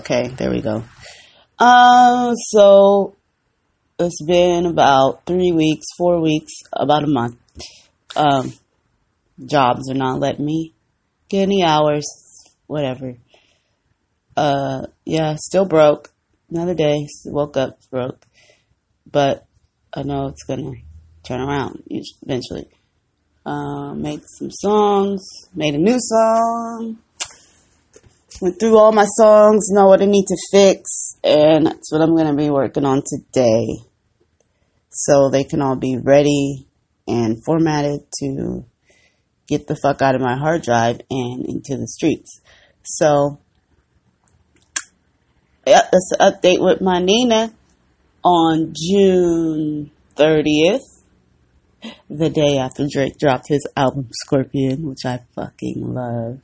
Okay, there we go. Um, so it's been about three weeks, four weeks, about a month. Um, jobs are not letting me get any hours, whatever. Uh, yeah, still broke. Another day, woke up broke, but I know it's gonna turn around eventually. Uh, made some songs, made a new song, went through all my songs, know what I need to fix, and that's what I'm gonna be working on today. So they can all be ready and formatted to get the fuck out of my hard drive and into the streets. So, yeah, that's an update with my Nina on June 30th, the day after Drake dropped his album Scorpion, which I fucking love.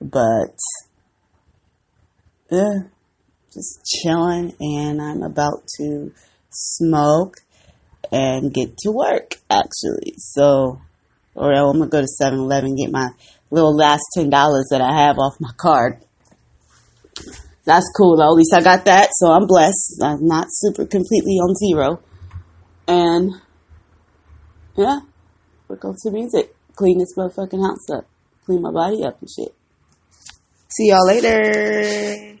But, yeah, just chilling, and I'm about to smoke and get to work, actually. So, or I'm gonna go to 7 Eleven get my little last $10 that I have off my card. That's cool though. At least I got that, so I'm blessed. I'm not super completely on zero. And yeah, work on some music. Clean this motherfucking house up. Clean my body up and shit. See y'all later.